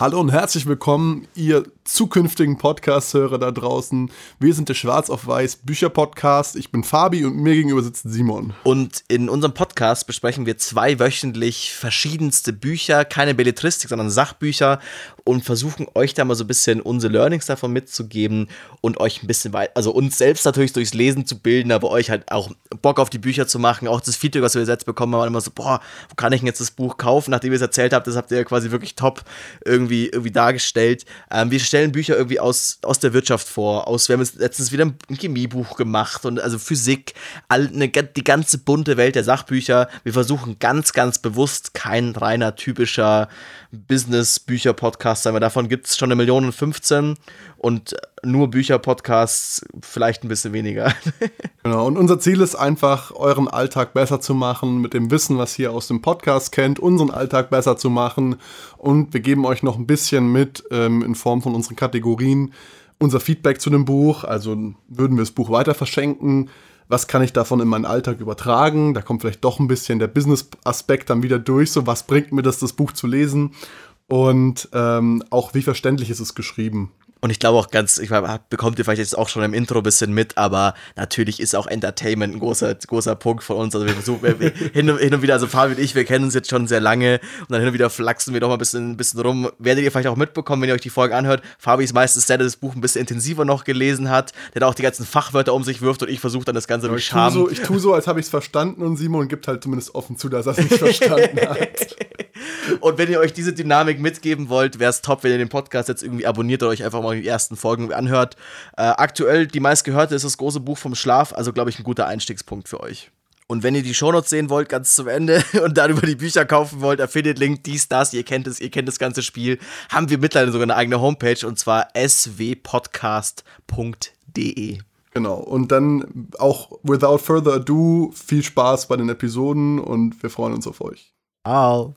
Hallo und herzlich willkommen, ihr zukünftigen Podcast-Hörer da draußen. Wir sind der Schwarz auf Weiß Bücher-Podcast. Ich bin Fabi und mir gegenüber sitzt Simon. Und in unserem Podcast besprechen wir zwei wöchentlich verschiedenste Bücher, keine Belletristik, sondern Sachbücher und versuchen euch da mal so ein bisschen unsere Learnings davon mitzugeben und euch ein bisschen weit, also uns selbst natürlich durchs Lesen zu bilden, aber euch halt auch Bock auf die Bücher zu machen. Auch das Feedback, was wir jetzt bekommen haben, immer so, boah, wo kann ich denn jetzt das Buch kaufen? Nachdem ihr es erzählt habt, das habt ihr quasi wirklich top irgendwie, irgendwie dargestellt. Ähm, wir stellen Bücher irgendwie aus, aus der Wirtschaft vor. Aus, wir haben jetzt letztens wieder ein Chemiebuch gemacht und also Physik, all, eine, die ganze bunte Welt der Sachbücher. Wir versuchen ganz, ganz bewusst kein reiner typischer Business-Bücher-Podcast sein, weil davon gibt es schon eine Million und 15 und nur Bücher-Podcasts vielleicht ein bisschen weniger. genau, und unser Ziel ist einfach, euren Alltag besser zu machen, mit dem Wissen, was ihr aus dem Podcast kennt, unseren Alltag besser zu machen. Und wir geben euch noch ein bisschen mit ähm, in Form von unseren Kategorien unser Feedback zu dem Buch. Also würden wir das Buch weiter verschenken? was kann ich davon in meinen Alltag übertragen? Da kommt vielleicht doch ein bisschen der Business-Aspekt dann wieder durch. So, was bringt mir das, das Buch zu lesen? Und ähm, auch wie verständlich ist es geschrieben? Und ich glaube auch ganz, ich meine, bekommt ihr vielleicht jetzt auch schon im Intro ein bisschen mit, aber natürlich ist auch Entertainment ein großer, großer Punkt von uns. Also wir versuchen wir, hin, und, hin und wieder, also Fabi und ich, wir kennen uns jetzt schon sehr lange und dann hin und wieder flachsen wir doch mal ein bisschen, ein bisschen rum. Werdet ihr vielleicht auch mitbekommen, wenn ihr euch die Folge anhört. Fabi ist meistens der, der das Buch ein bisschen intensiver noch gelesen hat, der da auch die ganzen Fachwörter um sich wirft und ich versuche dann das Ganze Charme. So, ich tue so, als habe ich es verstanden und Simon gibt halt zumindest offen zu, dass er es nicht verstanden hat. Und wenn ihr euch diese Dynamik mitgeben wollt, wäre es top, wenn ihr den Podcast jetzt irgendwie abonniert oder euch einfach mal die ersten Folgen anhört. Äh, aktuell die meistgehörte ist das große Buch vom Schlaf, also glaube ich ein guter Einstiegspunkt für euch. Und wenn ihr die Shownotes sehen wollt, ganz zum Ende und darüber die Bücher kaufen wollt, erfindet Link, dies, das, ihr kennt es, ihr kennt das ganze Spiel, haben wir mittlerweile sogar eine eigene Homepage und zwar swpodcast.de. Genau, und dann auch without further ado, viel Spaß bei den Episoden und wir freuen uns auf euch. Ciao.